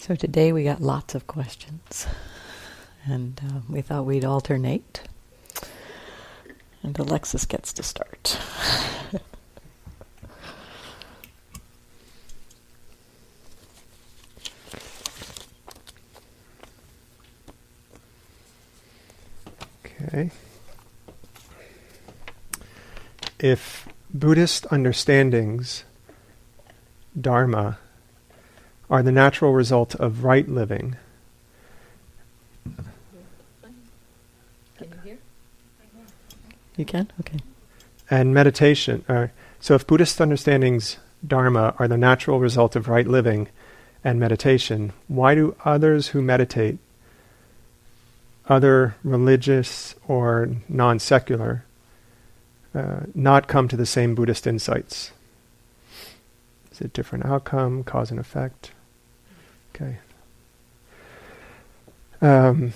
So today we got lots of questions, and uh, we thought we'd alternate. And Alexis gets to start. okay. If Buddhist understandings, Dharma, are the natural result of right living. Can you hear? You can? Okay. And meditation. Uh, so, if Buddhist understandings, Dharma, are the natural result of right living and meditation, why do others who meditate, other religious or non secular, uh, not come to the same Buddhist insights? Is it different outcome, cause and effect? Okay. Um,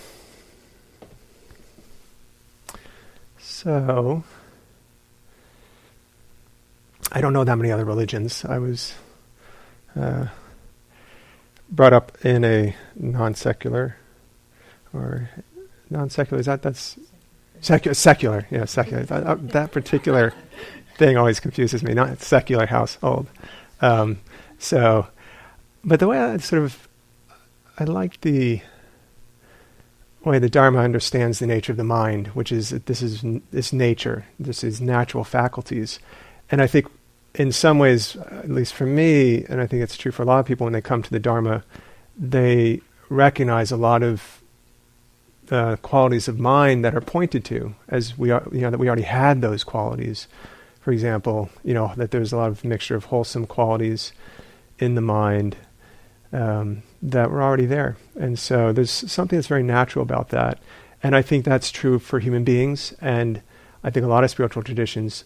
so, I don't know that many other religions. I was uh, brought up in a non secular or non secular. Is that that's secular? Secular, yeah, secular. That, uh, that particular thing always confuses me. Not secular household. Um, so, but the way I sort of I like the way the Dharma understands the nature of the mind, which is that this is this nature, this is natural faculties, and I think in some ways, at least for me, and I think it's true for a lot of people when they come to the Dharma, they recognize a lot of the qualities of mind that are pointed to as we are, you know, that we already had those qualities. For example, you know, that there's a lot of mixture of wholesome qualities in the mind um, that were already there. And so there's something that's very natural about that. And I think that's true for human beings. And I think a lot of spiritual traditions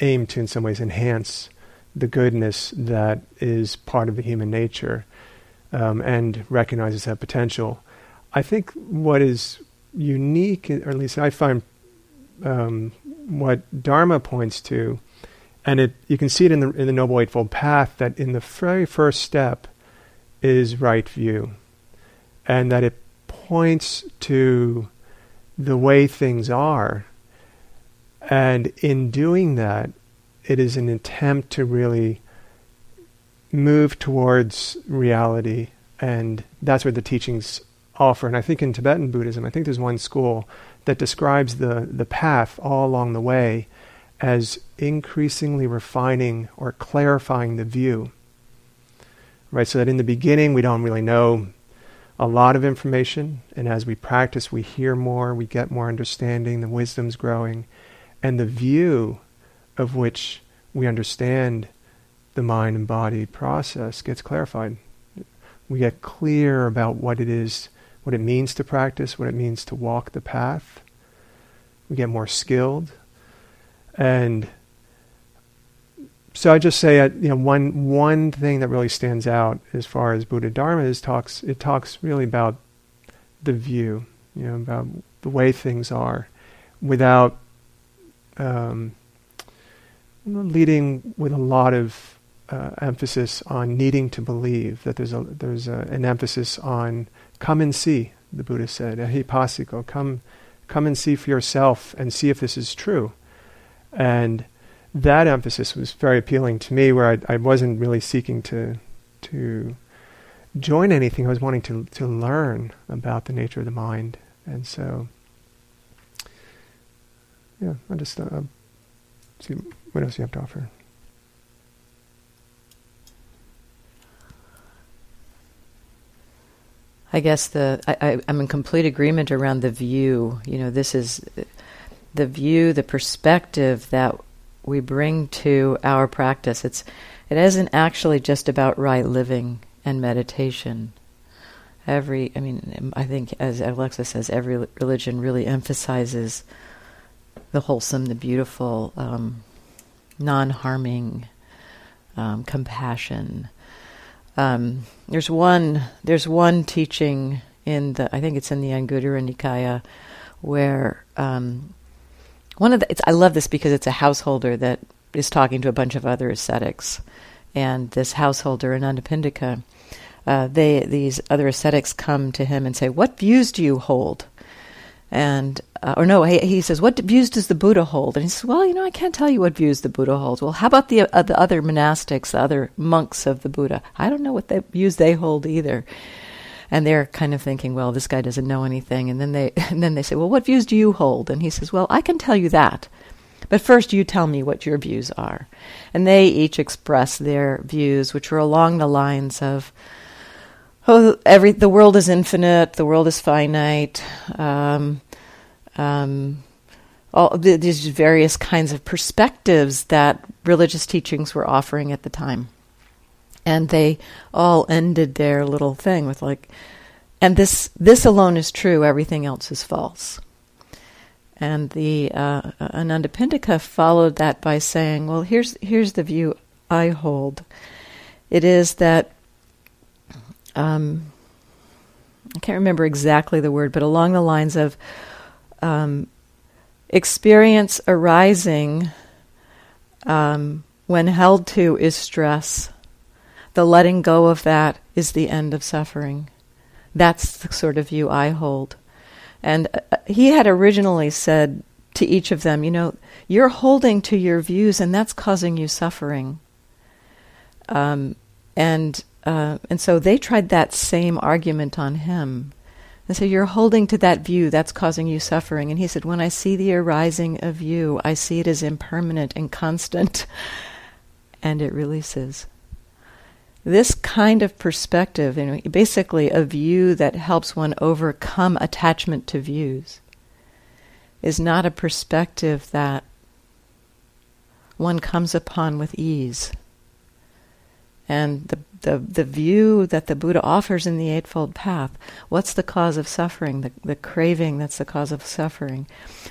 aim to, in some ways, enhance the goodness that is part of the human nature um, and recognizes that potential. I think what is unique, or at least I find um, what Dharma points to, and it you can see it in the in the Noble Eightfold Path that in the very first step, is right view, and that it points to the way things are. And in doing that, it is an attempt to really move towards reality, and that's what the teachings offer. And I think in Tibetan Buddhism, I think there's one school that describes the, the path all along the way as increasingly refining or clarifying the view right? So that in the beginning, we don't really know a lot of information, and as we practice, we hear more, we get more understanding, the wisdom's growing, and the view of which we understand the mind and body process gets clarified. We get clear about what it is, what it means to practice, what it means to walk the path. We get more skilled. And so I just say, uh, you know, one one thing that really stands out as far as Buddha Dharma is talks. It talks really about the view, you know, about the way things are, without um, leading with a lot of uh, emphasis on needing to believe. That there's a there's a, an emphasis on come and see. The Buddha said, "Ehipassiko, come, come and see for yourself and see if this is true," and that emphasis was very appealing to me, where I, I wasn't really seeking to to join anything. I was wanting to to learn about the nature of the mind, and so yeah, I just uh, see what else you have to offer. I guess the I, am in complete agreement around the view. You know, this is the view, the perspective that we bring to our practice. It's it isn't actually just about right living and meditation. Every, I mean, I think as Alexis says, every religion really emphasizes the wholesome, the beautiful, um, non-harming, um, compassion. Um, there's one. There's one teaching in the. I think it's in the Anguttara Nikaya, where um, one of the, I love this because it's a householder that is talking to a bunch of other ascetics, and this householder in Anathapindika uh, they these other ascetics come to him and say, "What views do you hold?" And uh, or no, he, he, says, "What views does the Buddha hold?" And he says, "Well, you know, I can't tell you what views the Buddha holds." Well, how about the uh, the other monastics, the other monks of the Buddha? I don't know what they, views they hold either. And they're kind of thinking, "Well, this guy doesn't know anything." And then they and then they say, "Well, what views do you hold?" And he says, "Well, I can tell you that." But first, you tell me what your views are. And they each express their views, which were along the lines of oh, every the world is infinite, the world is finite. Um, um, all these various kinds of perspectives that religious teachings were offering at the time, and they all ended their little thing with like, and this this alone is true, everything else is false. And the uh, Anathapindika followed that by saying, "Well, here's here's the view I hold. It is that um, I can't remember exactly the word, but along the lines of um, experience arising um, when held to is stress. The letting go of that is the end of suffering. That's the sort of view I hold. And uh, he had originally said to each of them, you know, you're holding to your views and that's causing you suffering. Um, and uh, and so they tried that same argument on him. And so you're holding to that view that's causing you suffering. And he said, When I see the arising of you, I see it as impermanent and constant, and it releases. This kind of perspective, you know, basically a view that helps one overcome attachment to views, is not a perspective that one comes upon with ease. And the the, the view that the Buddha offers in the Eightfold Path. What's the cause of suffering? The, the craving that's the cause of suffering.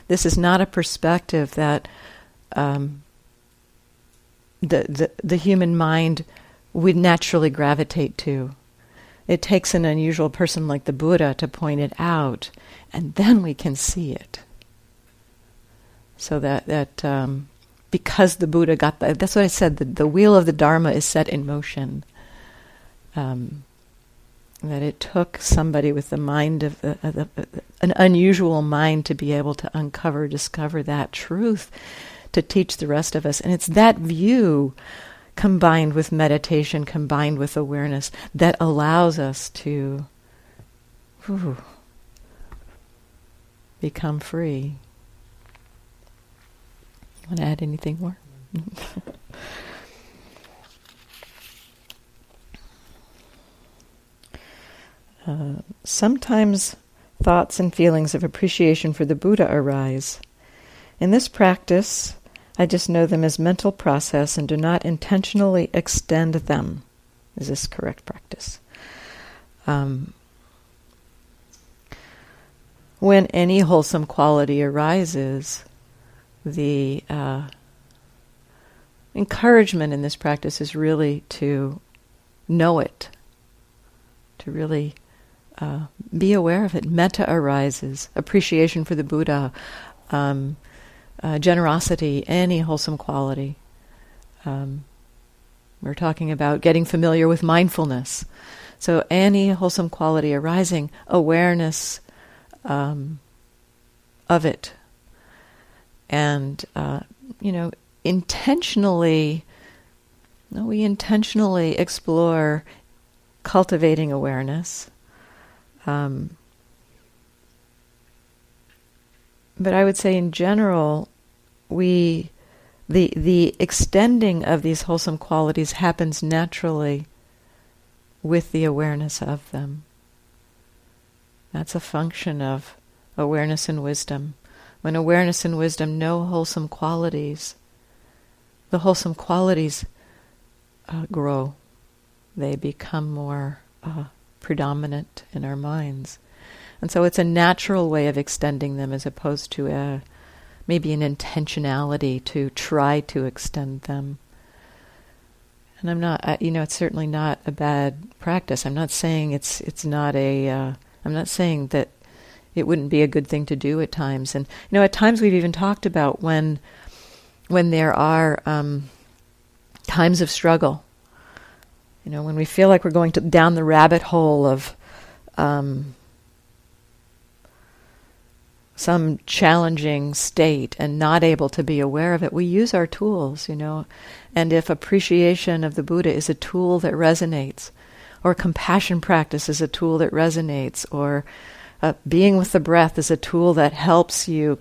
This is not a perspective that um, the, the, the human mind would naturally gravitate to. It takes an unusual person like the Buddha to point it out, and then we can see it. So that, that um, because the Buddha got the, that's what I said, the, the wheel of the Dharma is set in motion um, that it took somebody with the mind of the, uh, the, uh, an unusual mind to be able to uncover, discover that truth, to teach the rest of us. And it's that view combined with meditation, combined with awareness, that allows us to whew, become free. You want to add anything more? Uh, sometimes thoughts and feelings of appreciation for the Buddha arise. In this practice, I just know them as mental process and do not intentionally extend them. Is this correct practice? Um, when any wholesome quality arises, the uh, encouragement in this practice is really to know it, to really uh, be aware of it. Metta arises, appreciation for the Buddha, um, uh, generosity, any wholesome quality. Um, we're talking about getting familiar with mindfulness. So, any wholesome quality arising, awareness um, of it. And, uh, you know, intentionally, we intentionally explore cultivating awareness um, but I would say, in general, we the the extending of these wholesome qualities happens naturally with the awareness of them. That's a function of awareness and wisdom. When awareness and wisdom know wholesome qualities, the wholesome qualities uh, grow. They become more uh, predominant in our minds. And so it's a natural way of extending them as opposed to a, maybe an intentionality to try to extend them. And I'm not, you know, it's certainly not a bad practice. I'm not saying it's it's not a. am uh, not saying that it wouldn't be a good thing to do at times. And you know, at times we've even talked about when when there are um, times of struggle You know, when we feel like we're going to, down the rabbit hole of um, some challenging state and not able to be aware of it, we use our tools, you know. And if appreciation of the Buddha is a tool that resonates, or compassion practice is a tool that resonates, or uh, being with the breath is a tool that helps you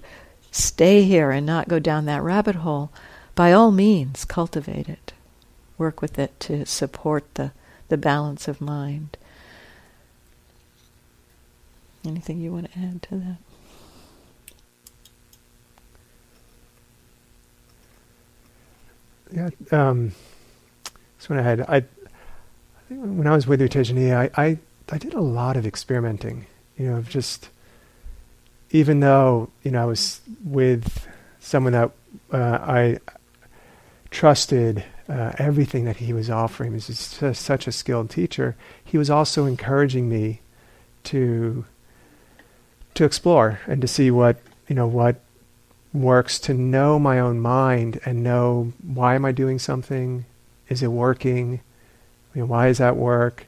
stay here and not go down that rabbit hole, by all means, cultivate it. Work with it to support the, the balance of mind. Anything you want to add to that? Yeah, um, so when I had, I, I think when I was with U I, I, I did a lot of experimenting, you know, just, even though, you know, I was with someone that uh, I trusted uh, everything that he was offering. Was such a skilled teacher. He was also encouraging me to to explore and to see what you know what works to know my own mind and know why am I doing something? Is it working? You know, why does that work?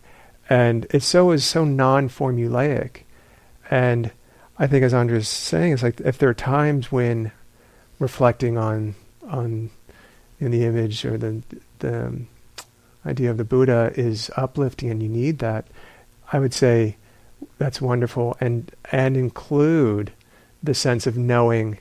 And it so is so non-formulaic. And I think, as Andrea's saying, it's like if there are times when reflecting on on in the image or the the idea of the Buddha is uplifting, and you need that. I would say that's wonderful, and and include the sense of knowing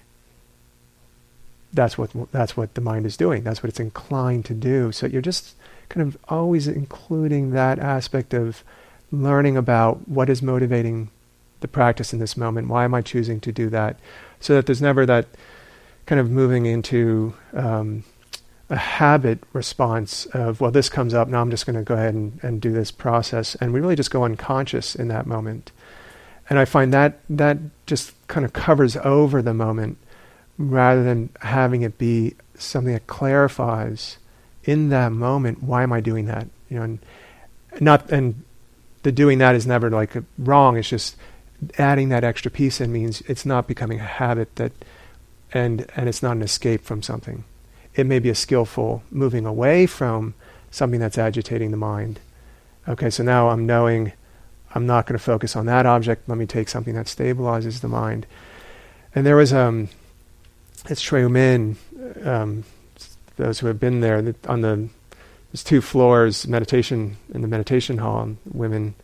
that's what that's what the mind is doing. That's what it's inclined to do. So you're just kind of always including that aspect of learning about what is motivating the practice in this moment. Why am I choosing to do that? So that there's never that kind of moving into um, a habit response of well, this comes up now. I'm just going to go ahead and, and do this process, and we really just go unconscious in that moment. And I find that that just kind of covers over the moment rather than having it be something that clarifies in that moment why am I doing that? You know and not and the doing that is never like wrong. It's just adding that extra piece in means it's not becoming a habit that and and it's not an escape from something. It may be a skillful moving away from something that's agitating the mind. Okay so now I'm knowing I'm not going to focus on that object. Let me take something that stabilizes the mind. And there was um it's Shui Min. Um, those who have been there on the there's two floors meditation in the meditation hall, women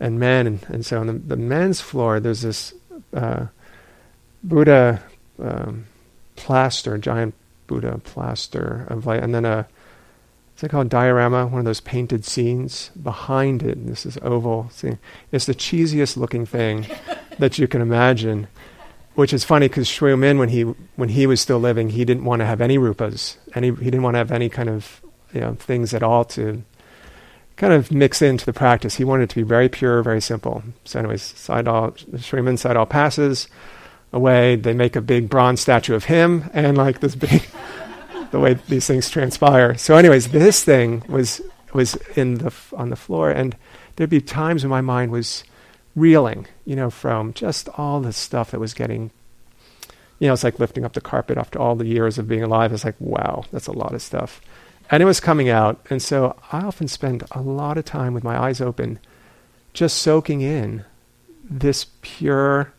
and men, and, and so on the, the men's floor there's this uh, Buddha um, plaster, giant Buddha plaster of light, and then a it's like called diorama, one of those painted scenes behind it. This is oval scene. It's the cheesiest looking thing that you can imagine which is funny because Shui Min, when he when he was still living, he didn't want to have any rupas, any he didn't want to have any kind of you know things at all to kind of mix into the practice. He wanted it to be very pure, very simple. So, anyways, Sayadaw Shui Min Sayadaw passes away. They make a big bronze statue of him, and like this big the way these things transpire. So, anyways, this thing was was in the on the floor, and there'd be times when my mind was reeling, you know, from just all the stuff that was getting, you know, it's like lifting up the carpet after all the years of being alive. It's like, wow, that's a lot of stuff. And it was coming out. And so I often spend a lot of time with my eyes open, just soaking in this pure,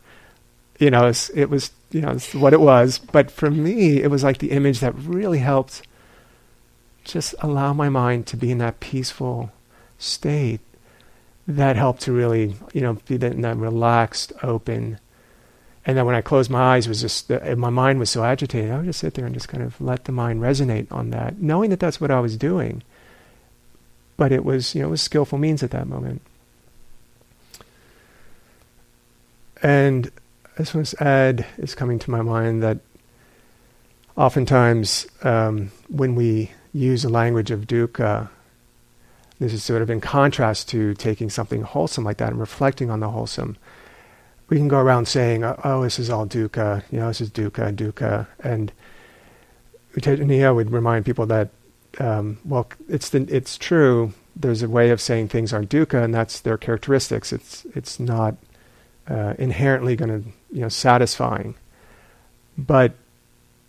you know, it was, you know, what it was. But for me, it was like the image that really helped just allow my mind to be in that peaceful state that helped to really, you know, be in that relaxed, open. And then when I closed my eyes, was just uh, my mind was so agitated. I would just sit there and just kind of let the mind resonate on that, knowing that that's what I was doing. But it was, you know, it was skillful means at that moment. And this was add is coming to my mind that oftentimes um, when we use the language of dukkha, this is sort of in contrast to taking something wholesome like that and reflecting on the wholesome. We can go around saying, oh, oh this is all dukkha, you know, this is dukkha, dukkha. And U Tejaniya would remind people that, um, well, it's, the, it's true, there's a way of saying things are dukkha, and that's their characteristics. It's, it's not uh, inherently going to, you know, satisfying. But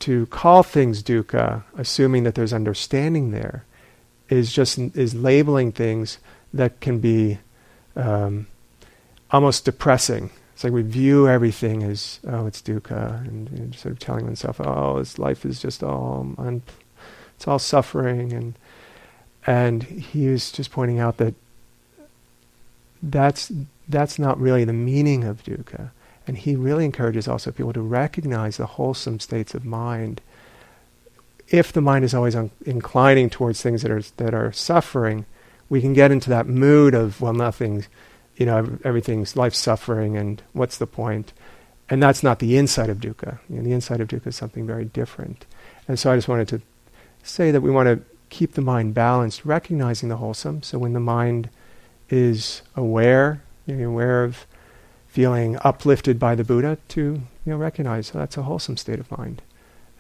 to call things dukkha, assuming that there's understanding there, is just is labeling things that can be um, almost depressing. It's like we view everything as oh, it's dukkha, and know, sort of telling oneself, oh, this life is just all un- it's all suffering, and and he was just pointing out that that's that's not really the meaning of dukkha. And he really encourages also people to recognize the wholesome states of mind. If the mind is always un- inclining towards things that are that are suffering, we can get into that mood of well, nothing's, you know, everything's life suffering, and what's the point? And that's not the insight of dukkha. You know, the insight of dukkha is something very different. And so I just wanted to say that we want to keep the mind balanced, recognizing the wholesome. So when the mind is aware, you know, aware of feeling uplifted by the Buddha to you know recognize oh, that's a wholesome state of mind,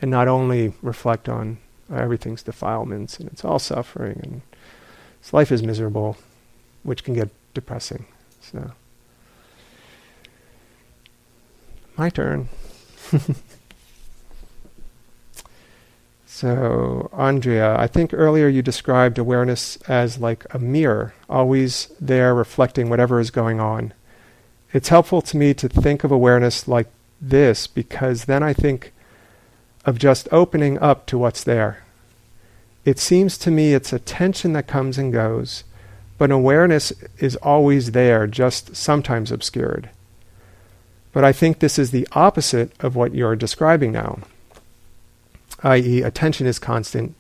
and not only reflect on uh, oh, everything's defilements and it's all suffering and life is miserable, which can get depressing. So my turn. So, Andrea, I think earlier you described awareness as like a mirror, always there reflecting whatever is going on. It's helpful to me to think of awareness like this because then I think of just opening up to what's there. It seems to me it's attention that comes and goes, but awareness is always there, just sometimes obscured. But I think this is the opposite of what you're describing now i.e., attention is constant,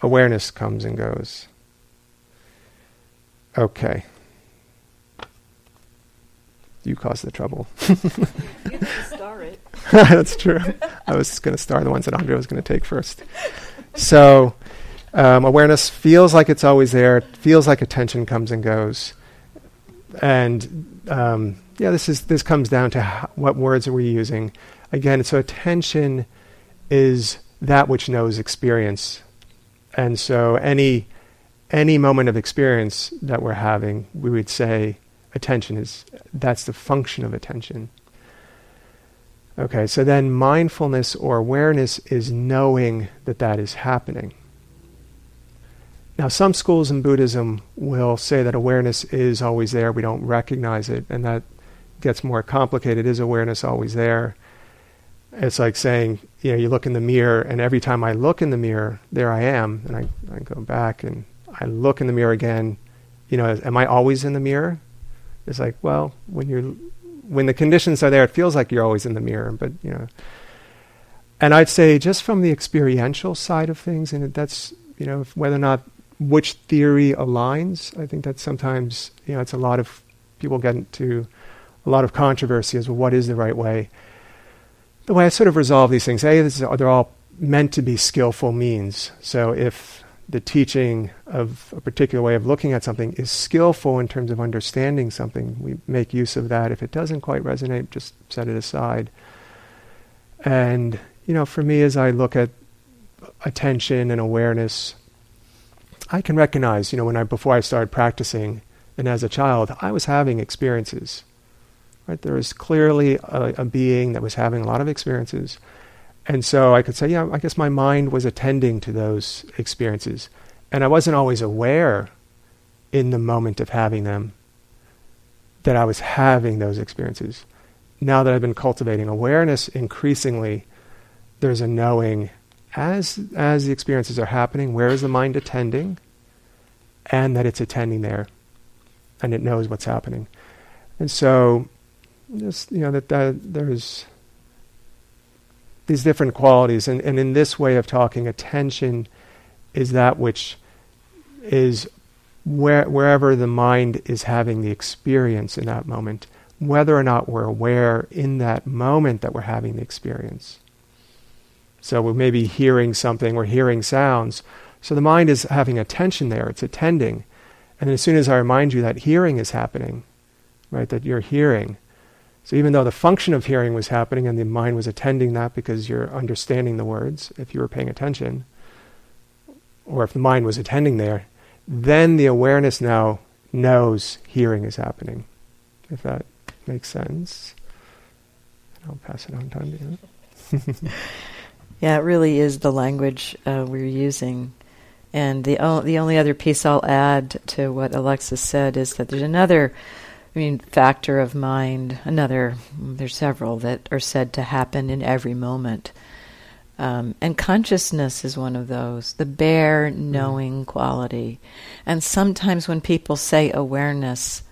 awareness comes and goes. Okay. You caused the trouble. star it. That's true. I was going to star the ones that Andrea was going to take first. So, um, awareness feels like it's always there. Feels like attention comes and goes, and um, yeah, this is this comes down to how, what words are we using. Again, so attention is that which knows experience. And so any any moment of experience that we're having, we would say attention is that's the function of attention. Okay, so then mindfulness or awareness is knowing that that is happening. Now, some schools in Buddhism will say that awareness is always there, we don't recognize it, and that gets more complicated. Is awareness always there? It's like saying, you know, you look in the mirror, and every time I look in the mirror, there I am, and I, I go back and I look in the mirror again. You know, am I always in the mirror? It's like, well, when you're, when the conditions are there, it feels like you're always in the mirror, but you know. And I'd say, just from the experiential side of things, and that's, you know, whether or not which theory aligns, I think that sometimes, you know, it's a lot of people get into a lot of controversy as well, what is the right way the way I sort of resolve these things, A, is, they're all meant to be skillful means. So if the teaching of a particular way of looking at something is skillful in terms of understanding something, we make use of that. If it doesn't quite resonate, just set it aside. And, you know, for me, as I look at attention and awareness, I can recognize, you know, when I, before I started practicing, and as a child, I was having experiences Right? There was clearly a, a being that was having a lot of experiences. And so I could say, yeah, I guess my mind was attending to those experiences. And I wasn't always aware in the moment of having them that I was having those experiences. Now that I've been cultivating awareness increasingly, there's a knowing as as the experiences are happening, where is the mind attending? And that it's attending there and it knows what's happening. And so just you know that, that there's these different qualities, and, and in this way of talking, attention is that which is where, wherever the mind is having the experience in that moment, whether or not we're aware in that moment that we're having the experience. So we may be hearing something, we're hearing sounds. So the mind is having attention there, it's attending. And as soon as I remind you that hearing is happening, right, that you're hearing, so even though the function of hearing was happening and the mind was attending that because you're understanding the words, if you were paying attention, or if the mind was attending there, then the awareness now knows hearing is happening. If that makes sense. I'll pass it on to you. yeah, it really is the language uh, we're using And the o- the only other piece I'll add to what Alexis said is that there's another, I mean, factor of mind. Another, there's several that are said to happen in every moment, um, and consciousness is one of those. The bare knowing mm. quality, and sometimes when people say awareness,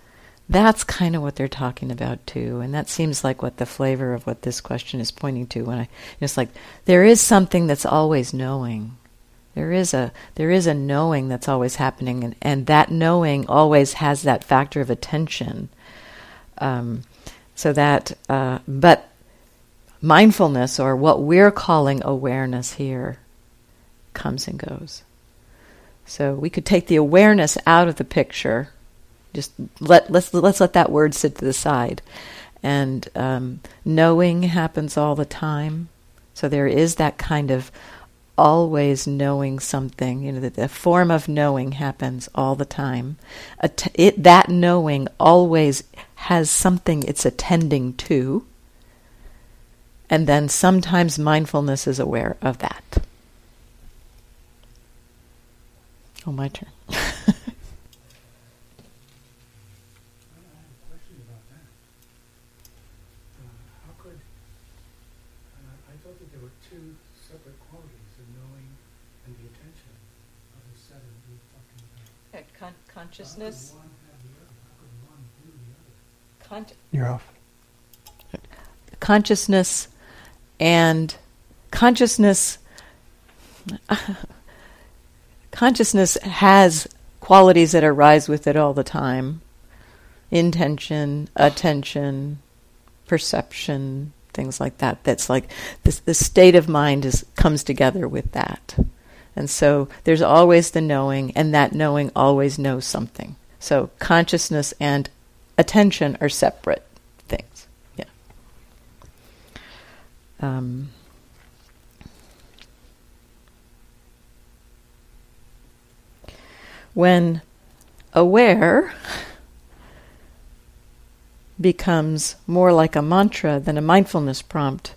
that's kind of what they're talking about too and that seems like what the flavor of what this question is pointing to when i it's like there is something that's always knowing there is a there is a knowing that's always happening and, and that knowing always has that factor of attention um, so that uh, but mindfulness or what we're calling awareness here comes and goes so we could take the awareness out of the picture just let let's let's let that word sit to the side. And um, knowing happens all the time. So there is that kind of always knowing something. You know, the, the form of knowing happens all the time. At- it, that knowing always has something it's attending to. And then sometimes mindfulness is aware of that. Oh, my turn. consciousness. Con- You're off. Consciousness and consciousness. consciousness has qualities that arise with it all the time intention, attention, perception, things like that. That's like this, the state of mind is comes together with that. And so there's always the knowing, and that knowing always knows something. So consciousness and attention are separate things. Yeah. Um, when aware becomes more like a mantra than a mindfulness prompt,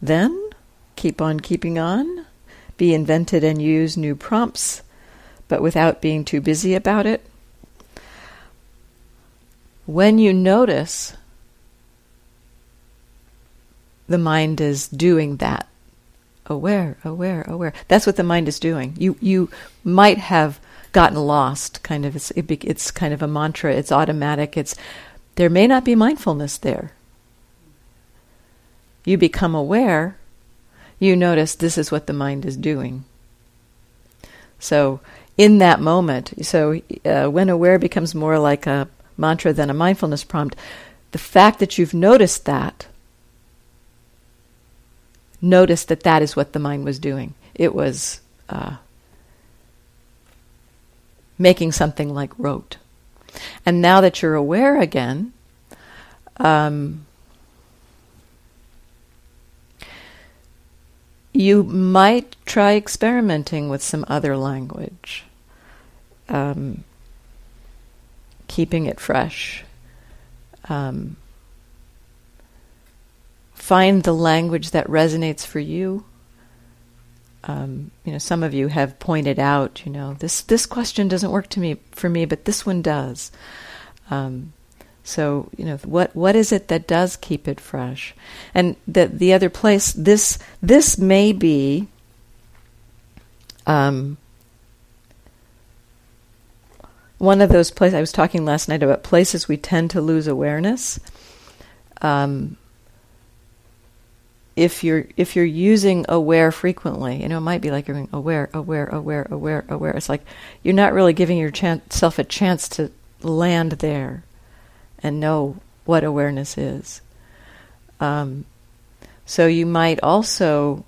then keep on keeping on be invented and use new prompts, but without being too busy about it. When you notice the mind is doing that, aware, aware, aware. That's what the mind is doing. You you might have gotten lost. Kind of, it's it, it's kind of a mantra. It's automatic. It's there may not be mindfulness there. You become aware, you notice this is what the mind is doing. So, in that moment, so uh, when aware becomes more like a mantra than a mindfulness prompt, the fact that you've noticed that, notice that that is what the mind was doing. It was uh, making something like rote. And now that you're aware again, um, you might try experimenting with some other language, um, keeping it fresh. Um, find the language that resonates for you. Um, you know, some of you have pointed out, you know, this this question doesn't work to me for me, but this one does. Um, so you know what what is it that does keep it fresh, and the the other place this this may be. Um, one of those places I was talking last night about places we tend to lose awareness. Um, if you're if you're using aware frequently, you know, it might be like you're going aware, aware, aware, aware, aware. It's like you're not really giving yourself a chance to land there and know what awareness is. Um, so you might also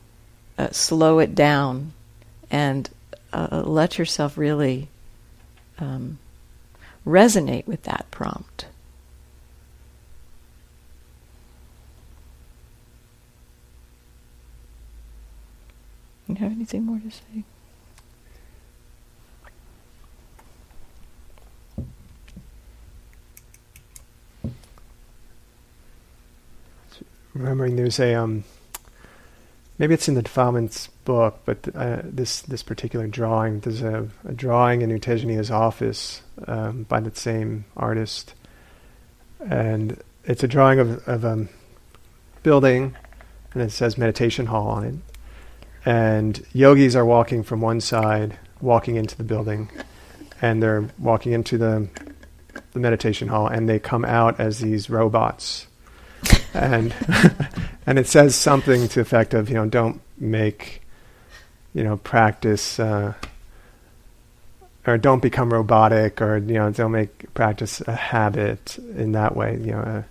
uh, slow it down and uh, let yourself really um, resonate with that prompt. You have anything more to say? Remembering there's a um, maybe it's in the Defilements book, but uh, this this particular drawing, there's a, a drawing in U office um, by the same artist, and it's a drawing of, of a building, and it says meditation hall on it, and yogis are walking from one side, walking into the building, and they're walking into the the meditation hall, and they come out as these robots, and and it says something to the effect of you know don't make you know practice uh, or don't become robotic or you know don't make practice a habit in that way you know a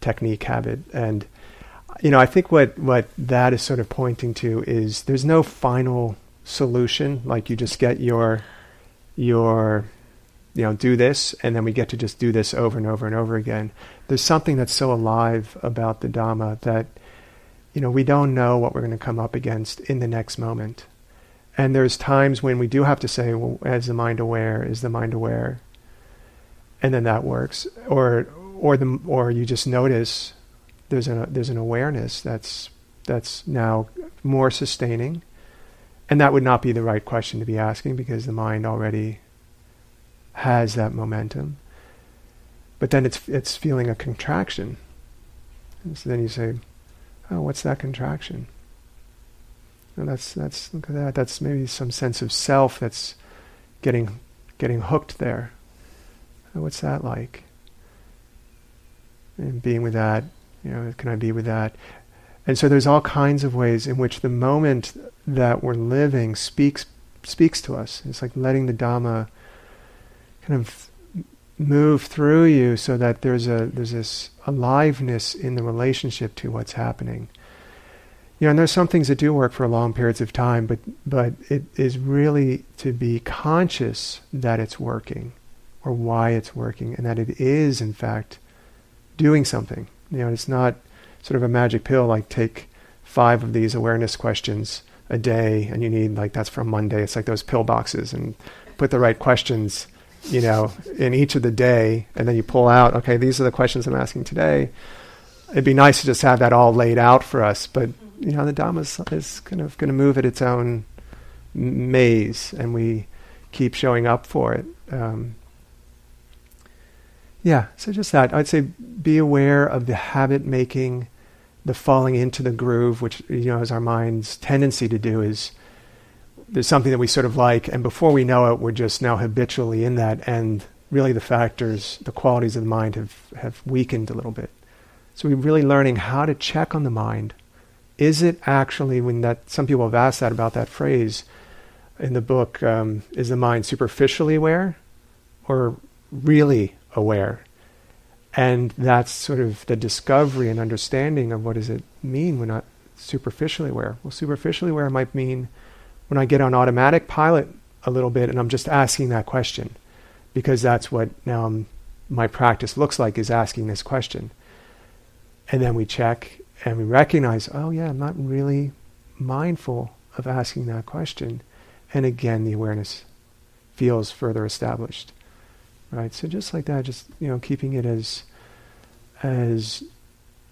technique habit. And you know I think what what that is sort of pointing to is there's no final solution. Like you just get your your you know do this and then we get to just do this over and over and over again. There's something that's so alive about the dhamma that you know we don't know what we're going to come up against in the next moment. And there's times when we do have to say well as the mind aware? Is the mind aware? And then that works. Or or the or you just notice there's an there's an awareness that's that's now more sustaining. And that would not be the right question to be asking because the mind already has that momentum. But then it's it's feeling a contraction. And so then you say, Oh, what's that contraction? And that's that's look at that. That's maybe some sense of self that's getting getting hooked there. Oh, what's that like? And being with that, you know, can I be with that? And so there's all kinds of ways in which the moment that we're living speaks speaks to us. It's like letting the Dhamma kind of move through you so that there's a there's this aliveness in the relationship to what's happening. You know, and there's some things that do work for long periods of time, but but it is really to be conscious that it's working or why it's working and that it is in fact doing something. You know, it's not sort of a magic pill like take five of these awareness questions a day and you need like that's from Monday. It's like those pill boxes and put the right questions you know, in each of the day, and then you pull out, okay, these are the questions I'm asking today. It'd be nice to just have that all laid out for us, but you know, the Dhamma is, kind of going to move at its own maze, and we keep showing up for it. Um, yeah, so just that. I'd say be aware of the habit making, the falling into the groove, which you know is our mind's tendency to do. Is there's something that we sort of like, and before we know it, we're just now habitually in that, and really the factors, the qualities of the mind have, have weakened a little bit. So we're really learning how to check on the mind. Is it actually, when that, some people have asked that about that phrase in the book, um, is the mind superficially aware or really aware? And that's sort of the discovery and understanding of what does it mean we're not superficially aware. Well, superficially aware might mean when I get on automatic pilot a little bit and I'm just asking that question because that's what now I'm, my practice looks like is asking this question. And then we check and we recognize, oh yeah, I'm not really mindful of asking that question. And again, the awareness feels further established. Right? So just like that, just you know, keeping it as as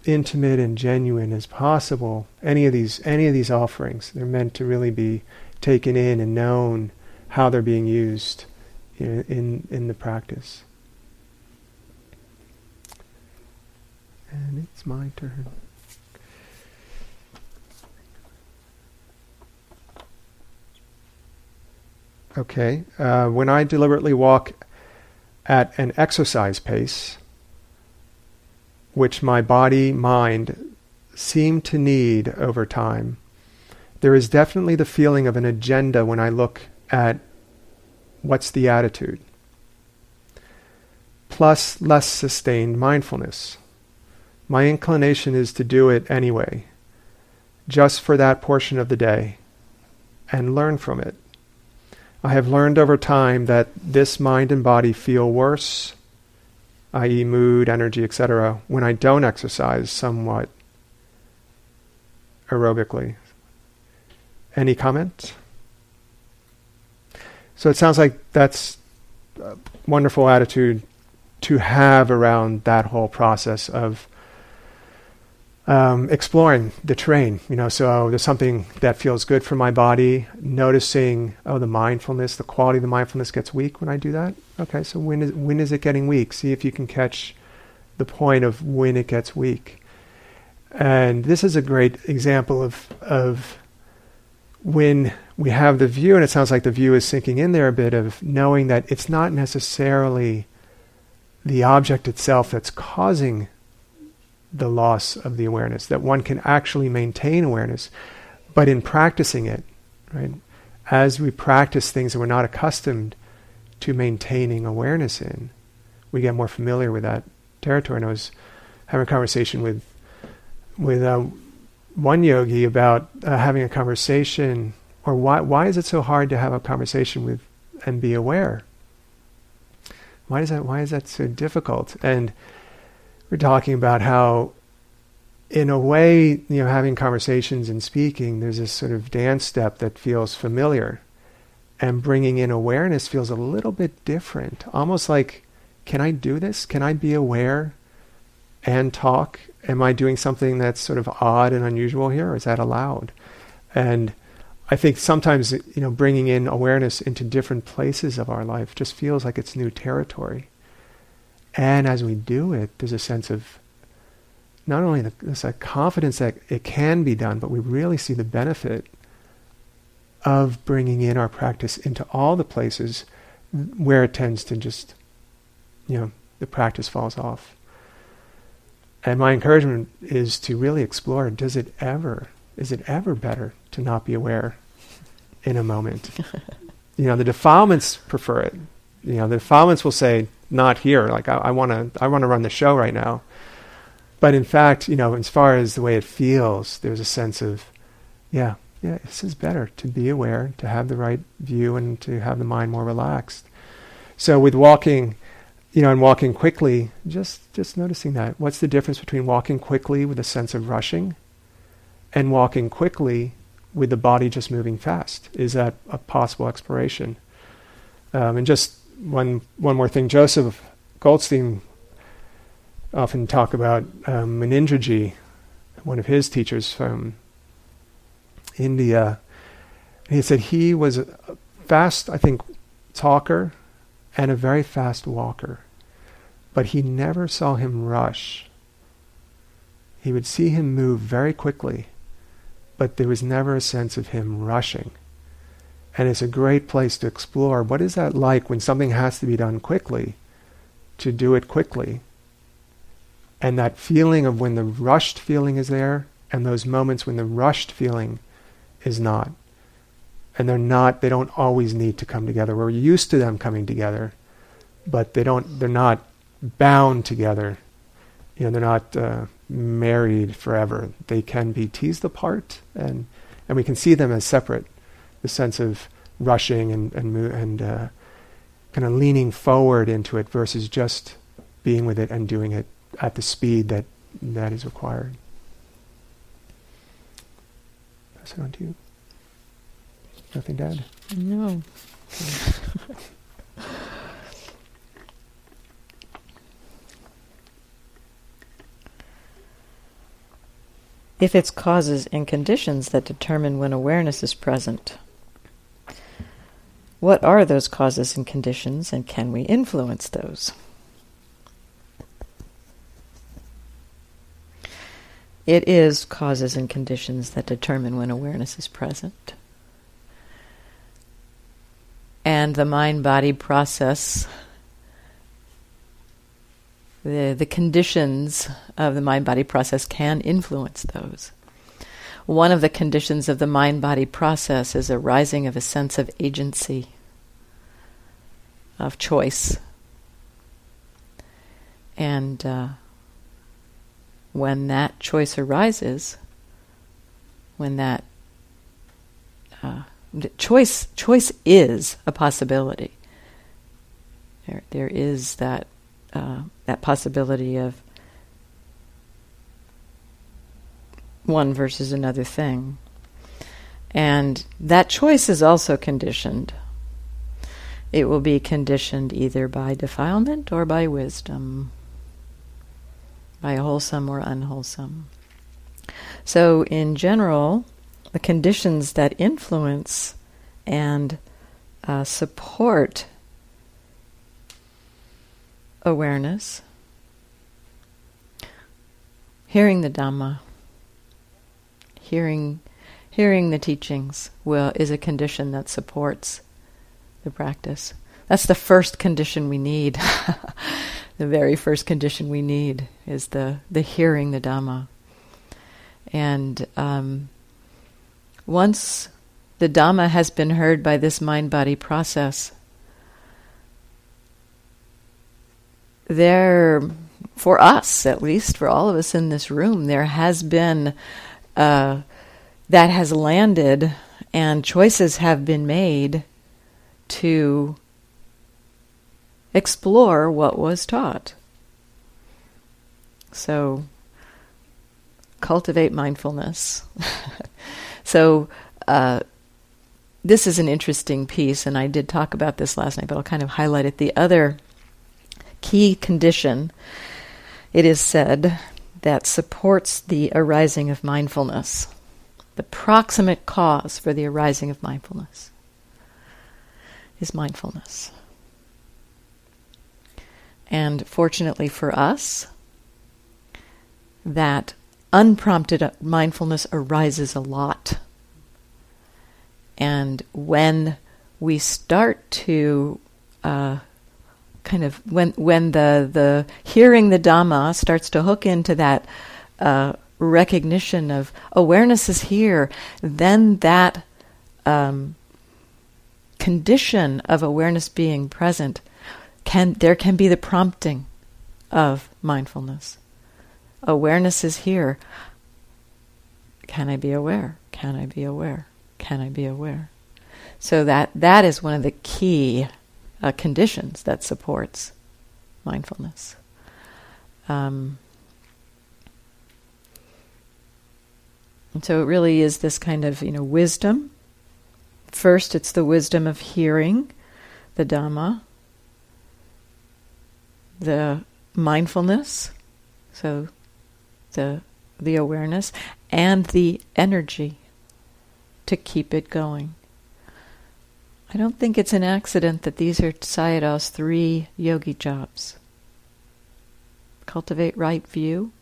intimate and genuine as possible. Any of these any of these offerings, they're meant to really be taken in and known how they're being used in, in, the practice. And it's my turn. Okay, uh, when I deliberately walk at an exercise pace, which my body mind seem to need over time, there is definitely the feeling of an agenda when I look at what's the attitude. Plus, less sustained mindfulness. My inclination is to do it anyway, just for that portion of the day, and learn from it. I have learned over time that this mind and body feel worse, i.e., mood, energy, etc., when I don't exercise somewhat aerobically, any comment? So it sounds like that's a wonderful attitude to have around that whole process of um, exploring the terrain. You know, so there's something that feels good for my body. Noticing, oh, the mindfulness, the quality of the mindfulness gets weak when I do that. Okay, so when is when is it getting weak? See if you can catch the point of when it gets weak. And this is a great example of of when we have the view, and it sounds like the view is sinking in there a bit of knowing that it's not necessarily the object itself that's causing the loss of the awareness, that one can actually maintain awareness, but in practicing it, right, as we practice things that we're not accustomed to maintaining awareness in, we get more familiar with that territory. And I was having a conversation with with uh, one yogi about uh, having a conversation, or why why is it so hard to have a conversation with and be aware? Why is that? Why is that so difficult? And we're talking about how, in a way, you know, having conversations and speaking, there's this sort of dance step that feels familiar, and bringing in awareness feels a little bit different. Almost like, can I do this? Can I be aware and talk? Am I doing something that's sort of odd and unusual here, or is that allowed? And I think sometimes, you know, bringing in awareness into different places of our life just feels like it's new territory. And as we do it, there's a sense of not only the, there's a confidence that it can be done, but we really see the benefit of bringing in our practice into all the places where it tends to just, you know, the practice falls off. And my encouragement is to really explore does it ever, is it ever better to not be aware in a moment? you know, the defilements prefer it. You know, the defilements will say, not here. Like I want to, I want to run the show right now. But in fact, you know, as far as the way it feels, there's a sense of, yeah, yeah, this is better to be aware, to have the right view, and to have the mind more relaxed. So with walking, you know, and walking quickly, just just noticing that. What's the difference between walking quickly with a sense of rushing, and walking quickly with the body just moving fast? Is that a possible exploration? Um, and just one one more thing, Joseph Goldstein often talk about um, Munindraji, one of his teachers from India. He said he was a fast, I think, talker and a very fast walker, but he never saw him rush. He would see him move very quickly, but there was never a sense of him rushing. And it's a great place to explore what is that like when something has to be done quickly, to do it quickly. And that feeling of when the rushed feeling is there, and those moments when the rushed feeling is not. And they're not, they don't always need to come together. We're used to them coming together, but they don't, they're not bound together. You know, they're not uh, married forever. They can be teased apart, and, and we can see them as separate the sense of rushing and and, and uh, kind of leaning forward into it versus just being with it and doing it at the speed that that is required. Pass it on to you. Nothing to add? No. if it's causes and conditions that determine when awareness is present, what are those causes and conditions, and can we influence those? It is causes and conditions that determine when awareness is present. And the mind body process, the, the conditions of the mind body process can influence those. One of the conditions of the mind body process is a rising of a sense of agency of choice. And uh, when that choice arises, when that uh, choice choice is a possibility. There, there is that uh, that possibility of one versus another thing, and that choice is also conditioned it will be conditioned either by defilement or by wisdom, by wholesome or unwholesome. So, in general, the conditions that influence and uh, support awareness, hearing the Dhamma, hearing, hearing the teachings will is a condition that supports the practice. That's the first condition we need. the very first condition we need is the, the hearing the Dhamma. And um, once the Dhamma has been heard by this mind body process, there, for us at least, for all of us in this room, there has been, uh, that has landed and choices have been made to explore what was taught. So, cultivate mindfulness. so, uh, this is an interesting piece, and I did talk about this last night, but I'll kind of highlight it. The other key condition, it is said, that supports the arising of mindfulness, the proximate cause for the arising of mindfulness, is mindfulness. And fortunately for us, that unprompted mindfulness arises a lot. And when we start to uh, kind of when when the the hearing the Dhamma starts to hook into that uh, recognition of awareness is here, then that um, condition of awareness being present can there can be the prompting of mindfulness. Awareness is here. Can I be aware? Can I be aware? Can I be aware? So that that is one of the key uh, conditions that supports mindfulness. Um, and so it really is this kind of you know wisdom. First, it's the wisdom of hearing the Dhamma, the mindfulness, so the the awareness, and the energy to keep it going. I don't think it's an accident that these are Sayadaw's three yogi jobs. Cultivate right view,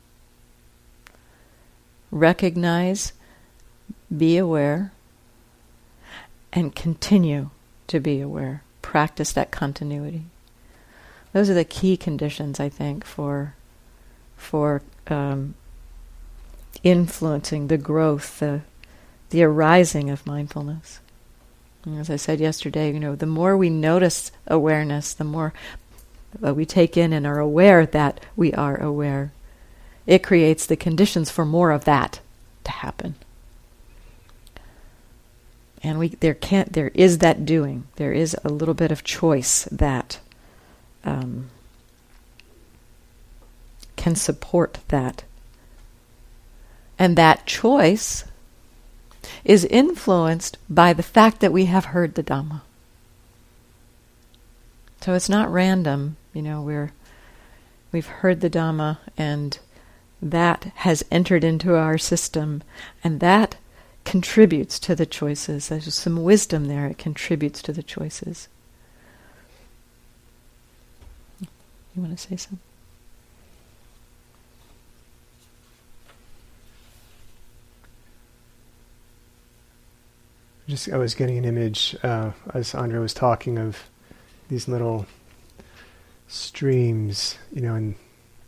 recognize, be aware, and continue to be aware. Practice that continuity. Those are the key conditions, I think, for for um, influencing the growth, the the arising of mindfulness. As I said yesterday, you know, the more we notice awareness, the more uh, we take in and are aware that we are aware. It creates the conditions for more of that to happen. And we there can't there is that doing. There is a little bit of choice that um, can support that. And that choice is influenced by the fact that we have heard the Dhamma. So it's not random, you know, we're we've heard the Dhamma and that has entered into our system and that contributes to the choices. There's some wisdom there, it contributes to the choices. You want to say something? Just I was getting an image uh, as Andre was talking of these little streams, you know, in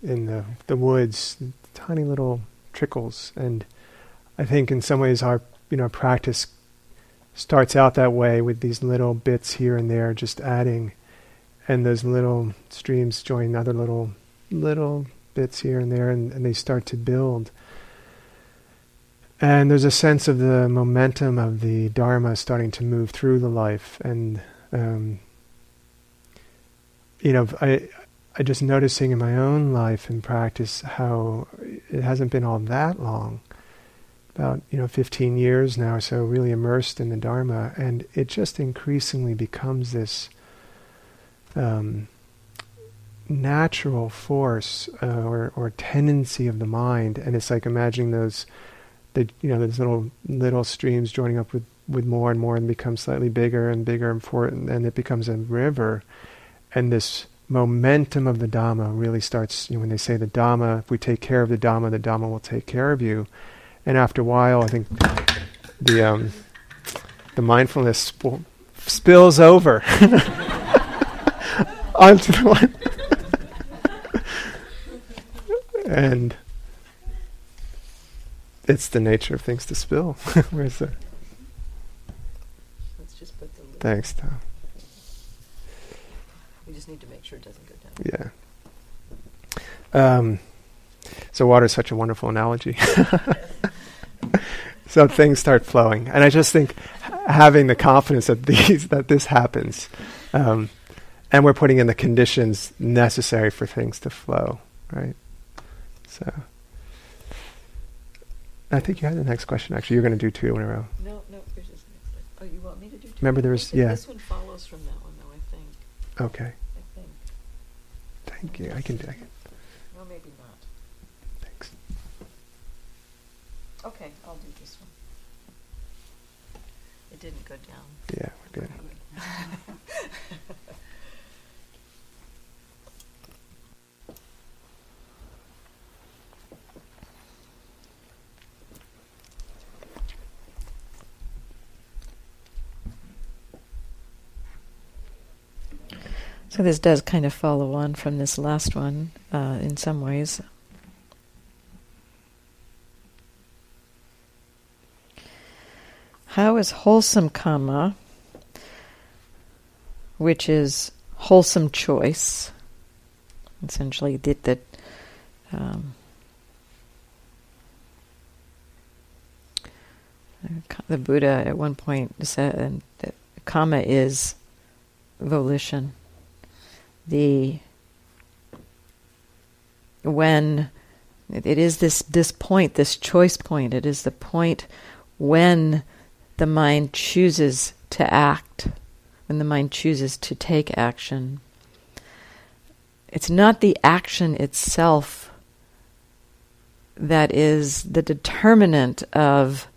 in the the woods, tiny little trickles, and I think in some ways our you know practice starts out that way with these little bits here and there, just adding, and those little streams join other little little bits here and there, and, and they start to build. And there's a sense of the momentum of the Dharma starting to move through the life. And, um, you know, I, I just noticing in my own life and practice how it hasn't been all that long, about, you know, 15 years now or so, really immersed in the Dharma. And it just increasingly becomes this um, natural force uh, or, or tendency of the mind. And it's like imagining those they, you know, there's little little streams joining up with, with more and more and become slightly bigger and bigger and for and it becomes a river, and this momentum of the Dhamma really starts. You know, when they say the Dhamma, if we take care of the Dhamma, the Dhamma will take care of you. And after a while, I think the um, the mindfulness sp- spills over onto the one. and it's the nature of things to spill. Where's the? Let's just put the. Thanks, Tom. We just need to make sure it doesn't go down. Yeah. Um, so water is such a wonderful analogy. so things start flowing, and I just think having the confidence that these that this happens, um, and we're putting in the conditions necessary for things to flow, right? So. I think you had the next question. Actually, you're going to do two in a row. No, no. Here's this next one. Oh, you want me to do? Two? Remember, there was yeah. This one follows from that one, though. I think. Okay. I think. Thank you. I can do. it. No, maybe not. Thanks. Okay, I'll do this one. It didn't go down. Yeah, we're good. So this does kind of follow on from this last one uh, in some ways. How is wholesome karma, which is wholesome choice, essentially did that um, the Buddha at one point said that karma is volition the when it is this this point, this choice point. It is the point when the mind chooses to act, when the mind chooses to take action. It's not the action itself that is the determinant of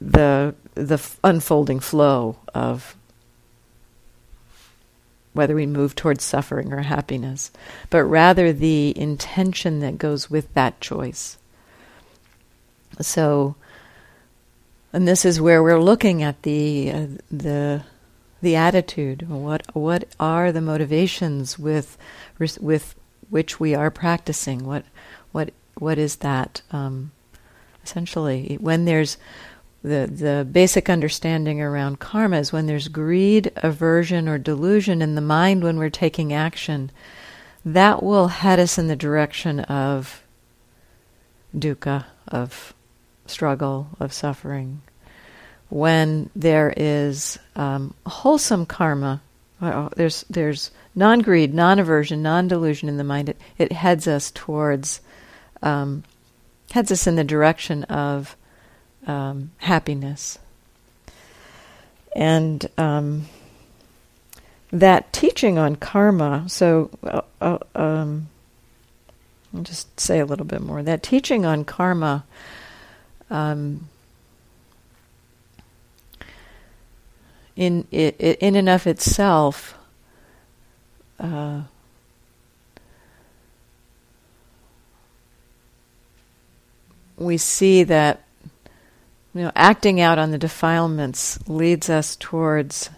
the the unfolding flow of whether we move towards suffering or happiness, but rather the intention that goes with that choice. So, and this is where we're looking at the uh, the the attitude. What what are the motivations with with which we are practicing? What what what is that? Um, essentially, when there's the, the basic understanding around karma is when there's greed, aversion, or delusion in the mind when we're taking action, that will head us in the direction of dukkha, of struggle, of suffering. When there is um, wholesome karma, there's there's non-greed, non-aversion, non-delusion in the mind. It, it heads us towards, um, heads us in the direction of um, happiness. And um, that teaching on karma, so uh, uh, um, I'll just say a little bit more. That teaching on karma um, in in and of itself uh, we see that you know, acting out on the defilements leads us towards,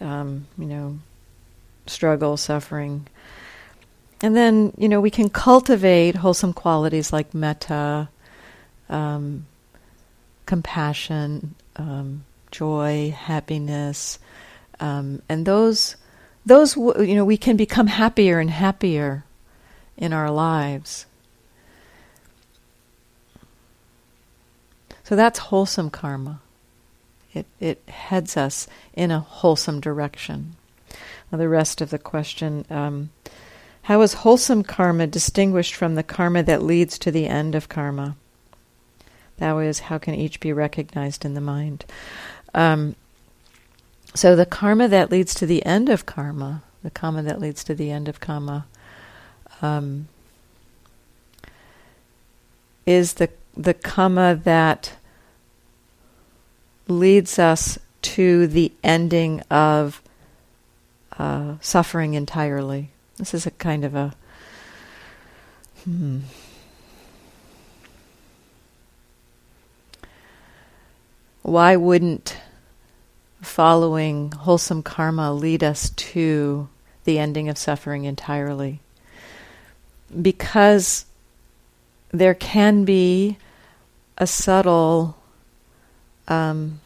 um, you know, struggle, suffering. And then, you know, we can cultivate wholesome qualities like metta, um, compassion, um, joy, happiness, um, and those, those, you know, we can become happier and happier in our lives. So that's wholesome karma. It, it heads us in a wholesome direction. Now, the rest of the question um, How is wholesome karma distinguished from the karma that leads to the end of karma? That is, how can each be recognized in the mind? Um, so, the karma that leads to the end of karma, the karma that leads to the end of karma, um, is the the karma that leads us to the ending of uh, suffering entirely. This is a kind of a hmm. Why wouldn't following wholesome karma lead us to the ending of suffering entirely? Because there can be a subtle um,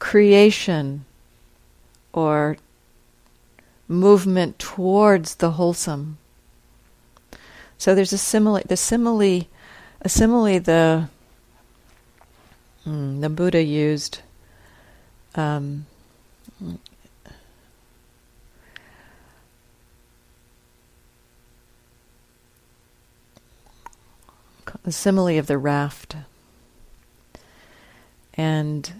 creation or movement towards the wholesome. So there's a simile, the simile, a simile the mm, the Buddha used. Um, the simile of the raft. And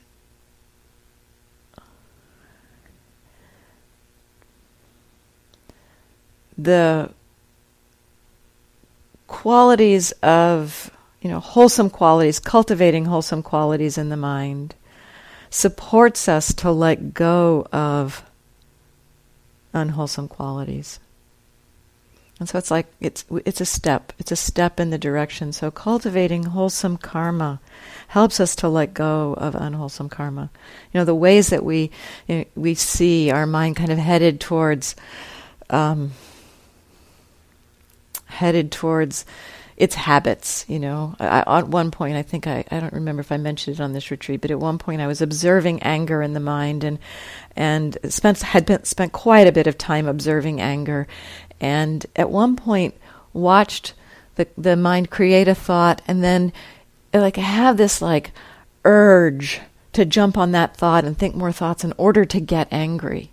the qualities of, you know, wholesome qualities, cultivating wholesome qualities in the mind, supports us to let go of unwholesome qualities. And so it's like it's it's a step. It's a step in the direction. So cultivating wholesome karma helps us to let go of unwholesome karma. You know the ways that we you know, we see our mind kind of headed towards um, headed towards its habits. You know, I, at one point, I think I, I don't remember if I mentioned it on this retreat, but at one point I was observing anger in the mind and and spent had been, spent quite a bit of time observing anger, and at one point watched the the mind create a thought and then like have this like urge to jump on that thought and think more thoughts in order to get angry.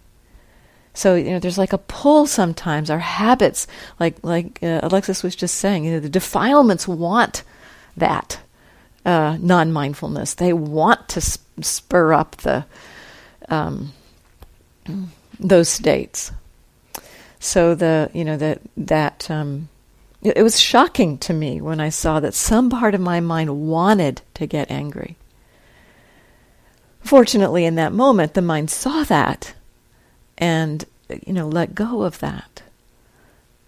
So you know, there's like a pull sometimes. Our habits, like like uh, Alexis was just saying, you know, the defilements want that uh, non-mindfulness. They want to sp- spur up the um, those states. So the you know that that um, it, it was shocking to me when I saw that some part of my mind wanted to get angry. Fortunately, in that moment, the mind saw that and you know let go of that.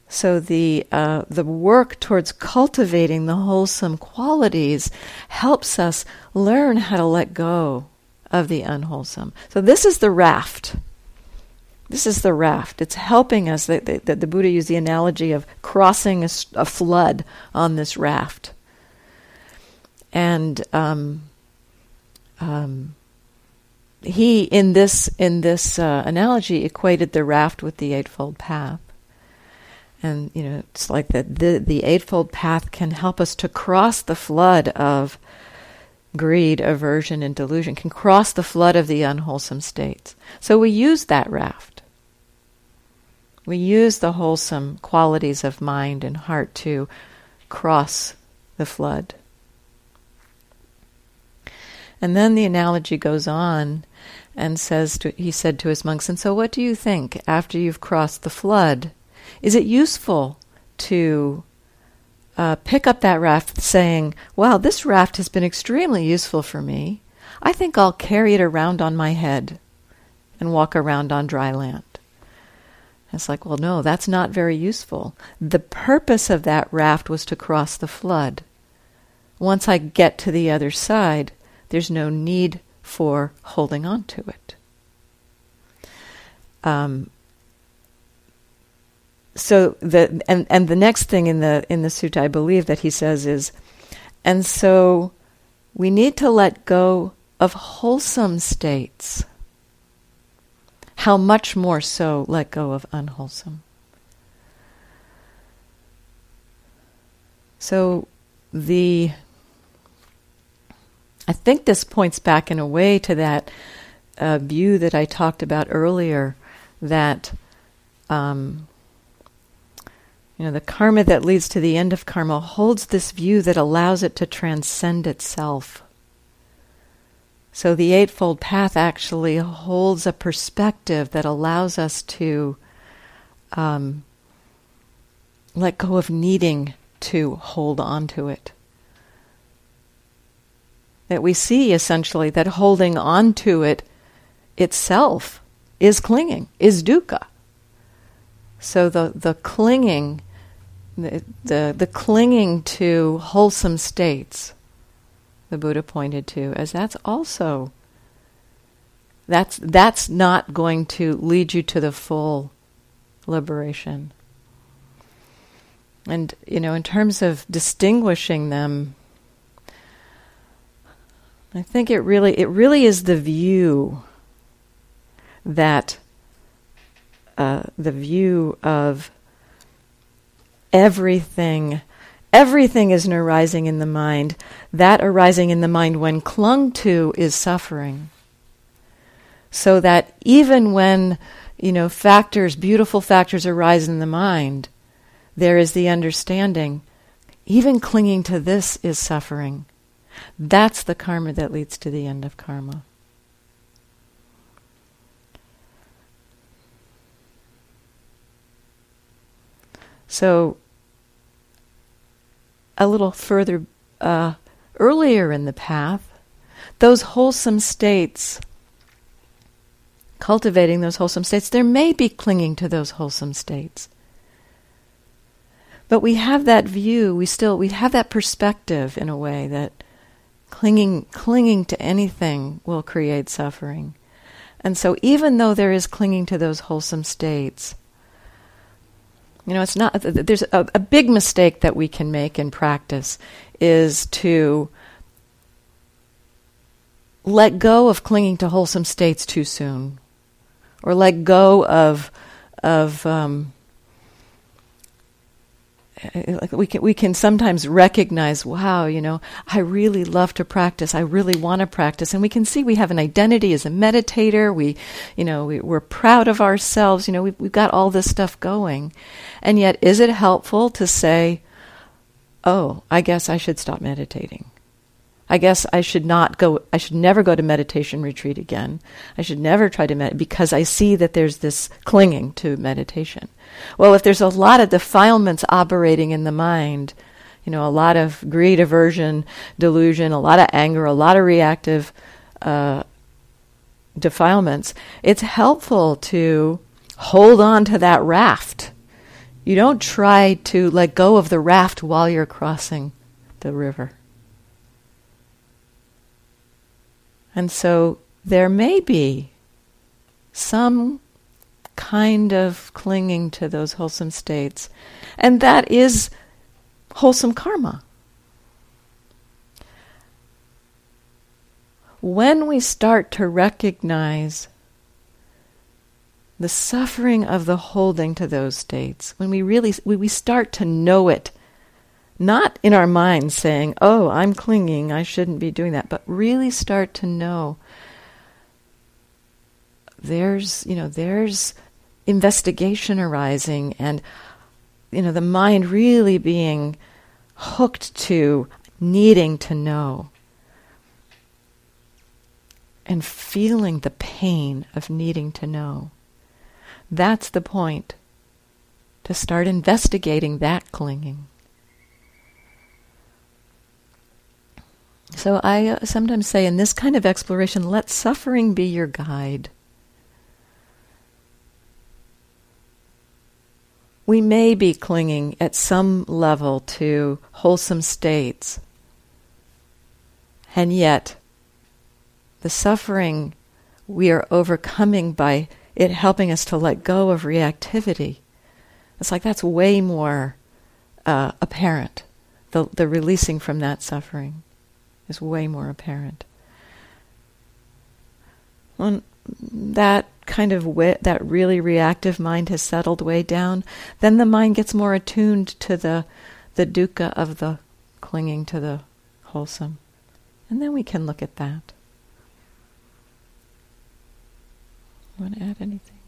So the uh, the work towards cultivating the wholesome qualities helps us learn how to let go of the unwholesome. So this is the raft this is the raft. It's helping us. That the, the, Buddha used the analogy of crossing a, a flood on this raft. And um, um, he, in this in this uh, analogy, equated the raft with the eightfold path. And you know, it's like that. The the eightfold path can help us to cross the flood of greed, aversion, and delusion. Can cross the flood of the unwholesome states. So we use that raft. We use the wholesome qualities of mind and heart to cross the flood. And then the analogy goes on and says to, he said to his monks, and so what do you think after you've crossed the flood? Is it useful to uh, pick up that raft saying, Wow, this raft has been extremely useful for me. I think I'll carry it around on my head and walk around on dry land. It's like, well, no, that's not very useful. The purpose of that raft was to cross the flood. Once I get to the other side, there's no need for holding on to it. Um, so the and and the next thing in the in the sutta I believe that he says is, and so we need to let go of wholesome states how much more so let go of unwholesome. So the I think this points back in a way to that uh, view that I talked about earlier that um, you know the karma that leads to the end of karma holds this view that allows it to transcend itself. So the Eightfold Path actually holds a perspective that allows us to um, let go of needing to hold on to it. That we see essentially that holding on to it itself is clinging, is dukkha. So the, the clinging, the, the, the clinging to wholesome states, the Buddha pointed to, as that's also that's that's not going to lead you to the full liberation. And you know, in terms of distinguishing them, I think it really it really is the view that uh, the view of everything everything is an arising in the mind. That arising in the mind when clung to is suffering. So that even when you know factors beautiful factors arise in the mind there is the understanding even clinging to this is suffering that's the karma that leads to the end of karma so a little further uh, earlier in the path those wholesome states cultivating those wholesome states, there may be clinging to those wholesome states. But we have that view, we still we have that perspective in a way that clinging clinging to anything will create suffering. And so even though there is clinging to those wholesome states, you know, it's not there's a, a big mistake that we can make in practice is to let go of clinging to wholesome states too soon or let go of of um, Uh, like we can we can sometimes recognize wow you know I really love to practice. I really want to practice. And we can see we have an identity as a meditator. We you know we, we're proud of ourselves. You know we've, we've got all this stuff going. And yet is it helpful to say oh I guess I should stop meditating I guess I should not go, I should never go to meditation retreat again. I should never try to meditate because I see that there's this clinging to meditation. Well, if there's a lot of defilements operating in the mind, you know, a lot of greed, aversion, delusion, a lot of anger, a lot of reactive uh, defilements, it's helpful to hold on to that raft. You don't try to let go of the raft while you're crossing the river. And so there may be some kind of clinging to those wholesome states. And that is wholesome karma. When we start to recognize the suffering of the holding to those states, when we really we start to know it not in our minds saying, oh, I'm clinging, I shouldn't be doing that, but really start to know there's, you know, there's investigation arising and, you know, the mind really being hooked to needing to know and feeling the pain of needing to know. That's the point to start investigating that clinging. So I uh, sometimes say in this kind of exploration, let suffering be your guide. We may be clinging at some level to wholesome states, and yet the suffering we are overcoming by it helping us to let go of reactivity. It's like that's way more uh, apparent, the, the releasing from that suffering is way more apparent. When that kind of that really reactive mind has settled way down, then the mind gets more attuned to the the dukkha of the clinging to the wholesome, and then we can look at that. Want to add anything?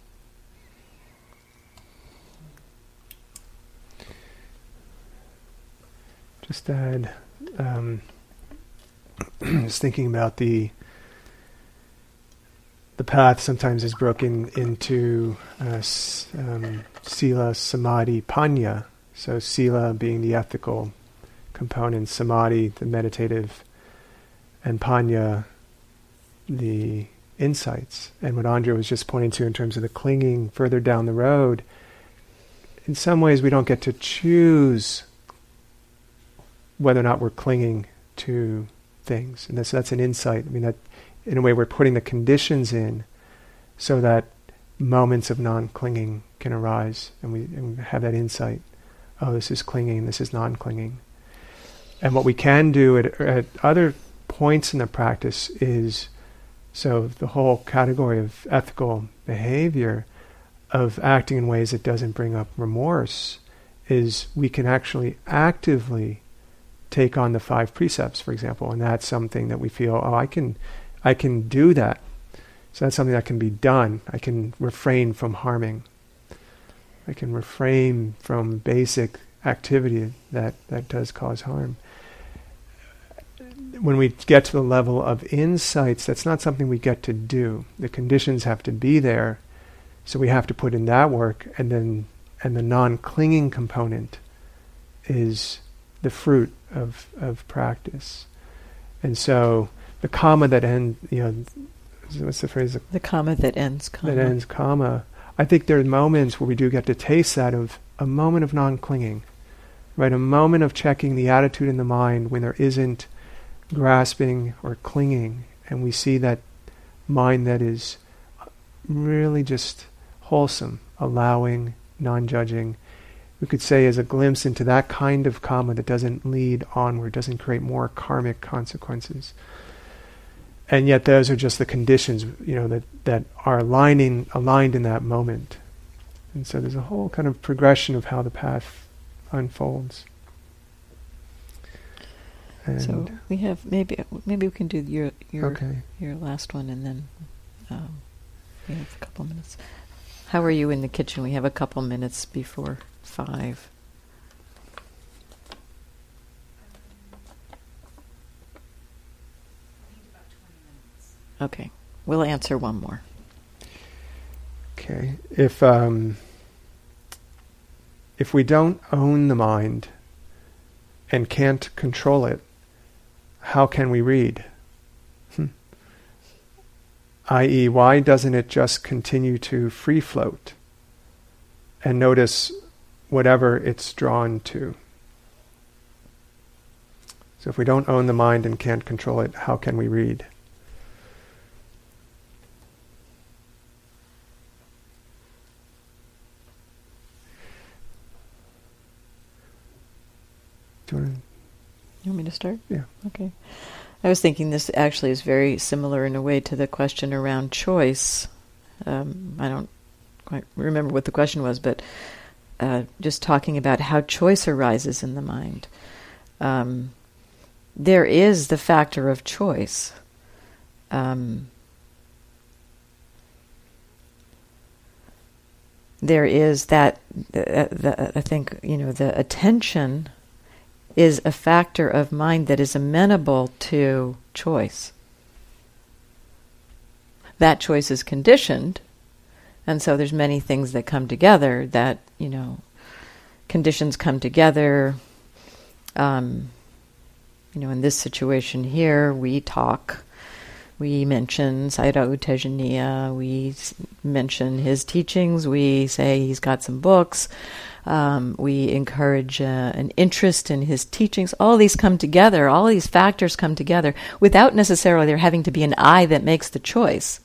Just add. Um, is thinking about the the path sometimes is broken into uh, um, sila, samadhi, panya. So sila being the ethical component, samadhi the meditative, and panya the insights. And what Andrea was just pointing to in terms of the clinging further down the road, in some ways we don't get to choose whether or not we're clinging to things. And so that's an insight. I mean, that in a way we're putting the conditions in so that moments of non clinging can arise and we, and we have that insight. Oh, this is clinging, this is non clinging. And what we can do at, at other points in the practice is so the whole category of ethical behavior of acting in ways that doesn't bring up remorse is we can actually actively take on the five precepts, for example, and that's something that we feel, oh, I can, I can do that. So that's something that can be done. I can refrain from harming. I can refrain from basic activity that, that does cause harm when we get to the level of insights, that's not something we get to do. The conditions have to be there, so we have to put in that work, and then and the non-clinging component is the fruit of of practice. And so the karma that ends, you know, what's the phrase? The karma that ends karma. That ends karma. I think there are moments where we do get to taste that of a moment of non-clinging, right? A moment of checking the attitude in the mind when there isn't grasping or clinging, and we see that mind that is really just wholesome, allowing, non judging. We could say as a glimpse into that kind of karma that doesn't lead onward, doesn't create more karmic consequences. And yet those are just the conditions, you know, that, that are aligning aligned in that moment. And so there's a whole kind of progression of how the path unfolds. And so we have maybe maybe we can do your your okay. your last one and then um, we have a couple minutes. How are you in the kitchen? We have a couple minutes before five. Okay, we'll answer one more. Okay, if um, if we don't own the mind and can't control it, how can we read? Hmm. I.e., why doesn't it just continue to free float and notice whatever it's drawn to? So, if we don't own the mind and can't control it, how can we read? Do you want to? You want me to start? Yeah. Okay. I was thinking this actually is very similar in a way to the question around choice. Um, I don't quite remember what the question was, but uh, just talking about how choice arises in the mind. Um, there is the factor of choice. Um, there is that, uh, the, I think, you know, the attention is a factor of mind that is amenable to choice. That choice is conditioned, and so there's many things that come together that, you know, conditions come together. Um, you know, in this situation here, we talk, we mention Sayadaw U Tejaniya, we mention his teachings, we say he's got some books, um, we encourage uh, an interest in his teachings. All these come together, all these factors come together without necessarily there having to be an I that makes the choice.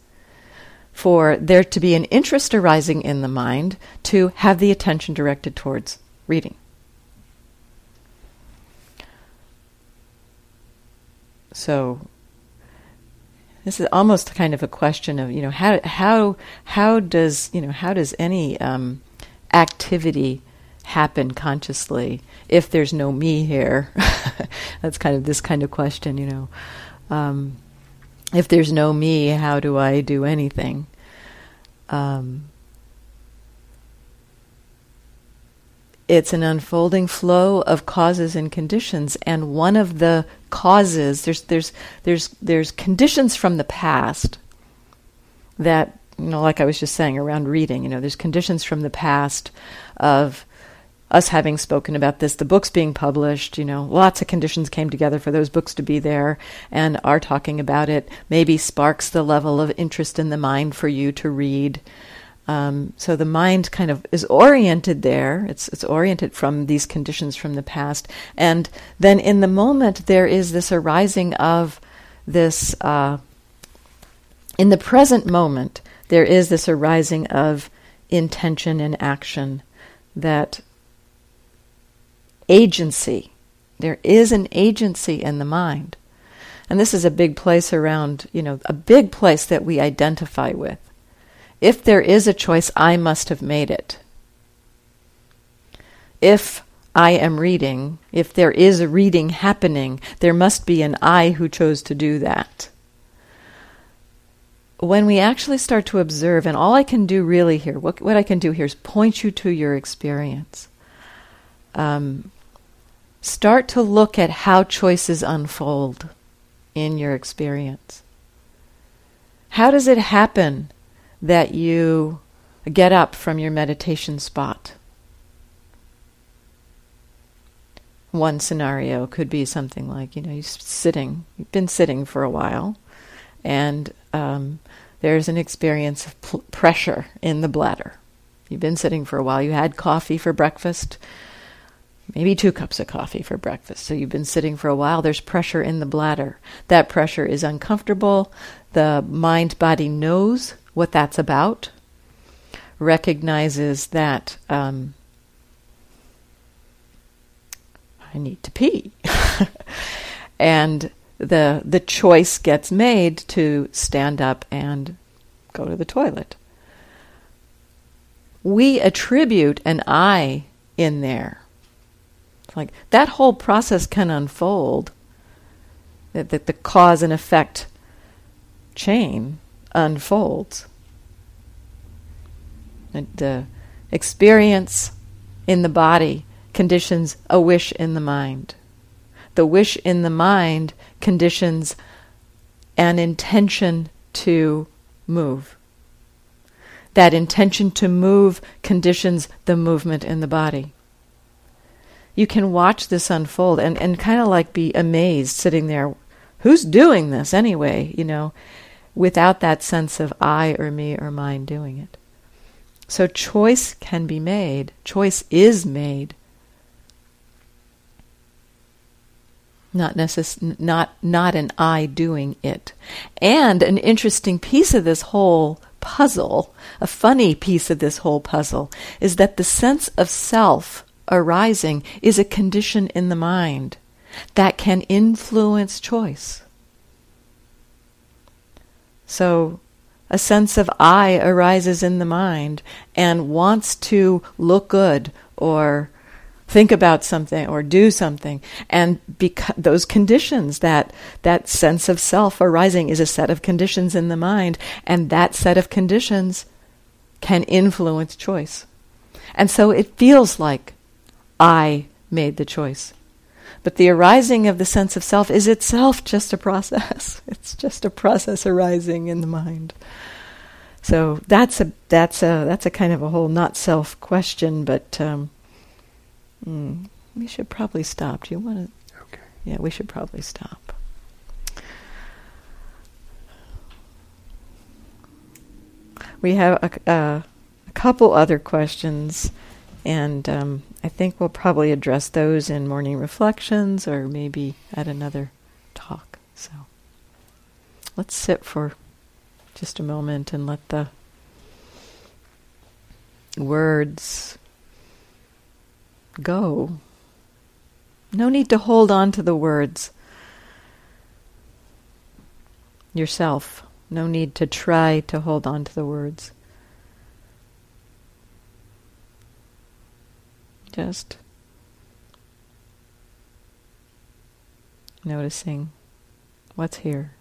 For there to be an interest arising in the mind to have the attention directed towards reading. So this is almost kind of a question of you know how how how does you know how does any um, activity happen consciously if there's no me here? That's kind of this kind of question, you know. Um, if there's no me, how do I do anything? Um, it's an unfolding flow of causes and conditions, and one of the causes there's there's there's there's conditions from the past that you know, like I was just saying around reading, you know, there's conditions from the past of us having spoken about this, the books being published, you know, lots of conditions came together for those books to be there, and are talking about it maybe sparks the level of interest in the mind for you to read. Um, so the mind kind of is oriented there. It's it's oriented from these conditions from the past, and then in the moment there is this arising of this. Uh, in the present moment, there is this arising of intention and action that agency. There is an agency in the mind. And this is a big place around, you know, a big place that we identify with. If there is a choice, I must have made it. If I am reading, if there is a reading happening, there must be an I who chose to do that. When we actually start to observe, and all I can do really here, what, what I can do here is point you to your experience. Um, start to look at how choices unfold in your experience. How does it happen that you get up from your meditation spot? One scenario could be something like, you know, you're sitting, you've been sitting for a while, and um, there's an experience of pl- pressure in the bladder. You've been sitting for a while, you had coffee for breakfast, maybe two cups of coffee for breakfast. So you've been sitting for a while, there's pressure in the bladder. That pressure is uncomfortable. The mind body knows what that's about, recognizes that um, I need to pee. and the the choice gets made to stand up and go to the toilet. We attribute an I in there like that whole process can unfold. That the, the cause and effect chain unfolds. And the experience in the body conditions a wish in the mind. The wish in the mind conditions an intention to move. That intention to move conditions the movement in the body you can watch this unfold and, and kind of like be amazed sitting there. Who's doing this anyway? You know, without that sense of I or me or mine doing it. So choice can be made. Choice is made. Not necess- not not an I doing it. And an interesting piece of this whole puzzle, a funny piece of this whole puzzle, is that the sense of self arising is a condition in the mind that can influence choice. So, a sense of I arises in the mind and wants to look good or think about something or do something and those conditions that that sense of self arising is a set of conditions in the mind and that set of conditions can influence choice and so it feels like I made the choice. But the arising of the sense of self is itself just a process. It's just a process arising in the mind. So that's a that's a that's a kind of a whole not self question, but um, mm, we should probably stop. Do you want to? Okay. Yeah, we should probably stop. We have a, uh, a couple other questions, and um, I think we'll probably address those in morning reflections or maybe at another talk. So let's sit for just a moment and let the words go. No need to hold on to the words yourself. No need to try to hold on to the words. Just noticing what's here.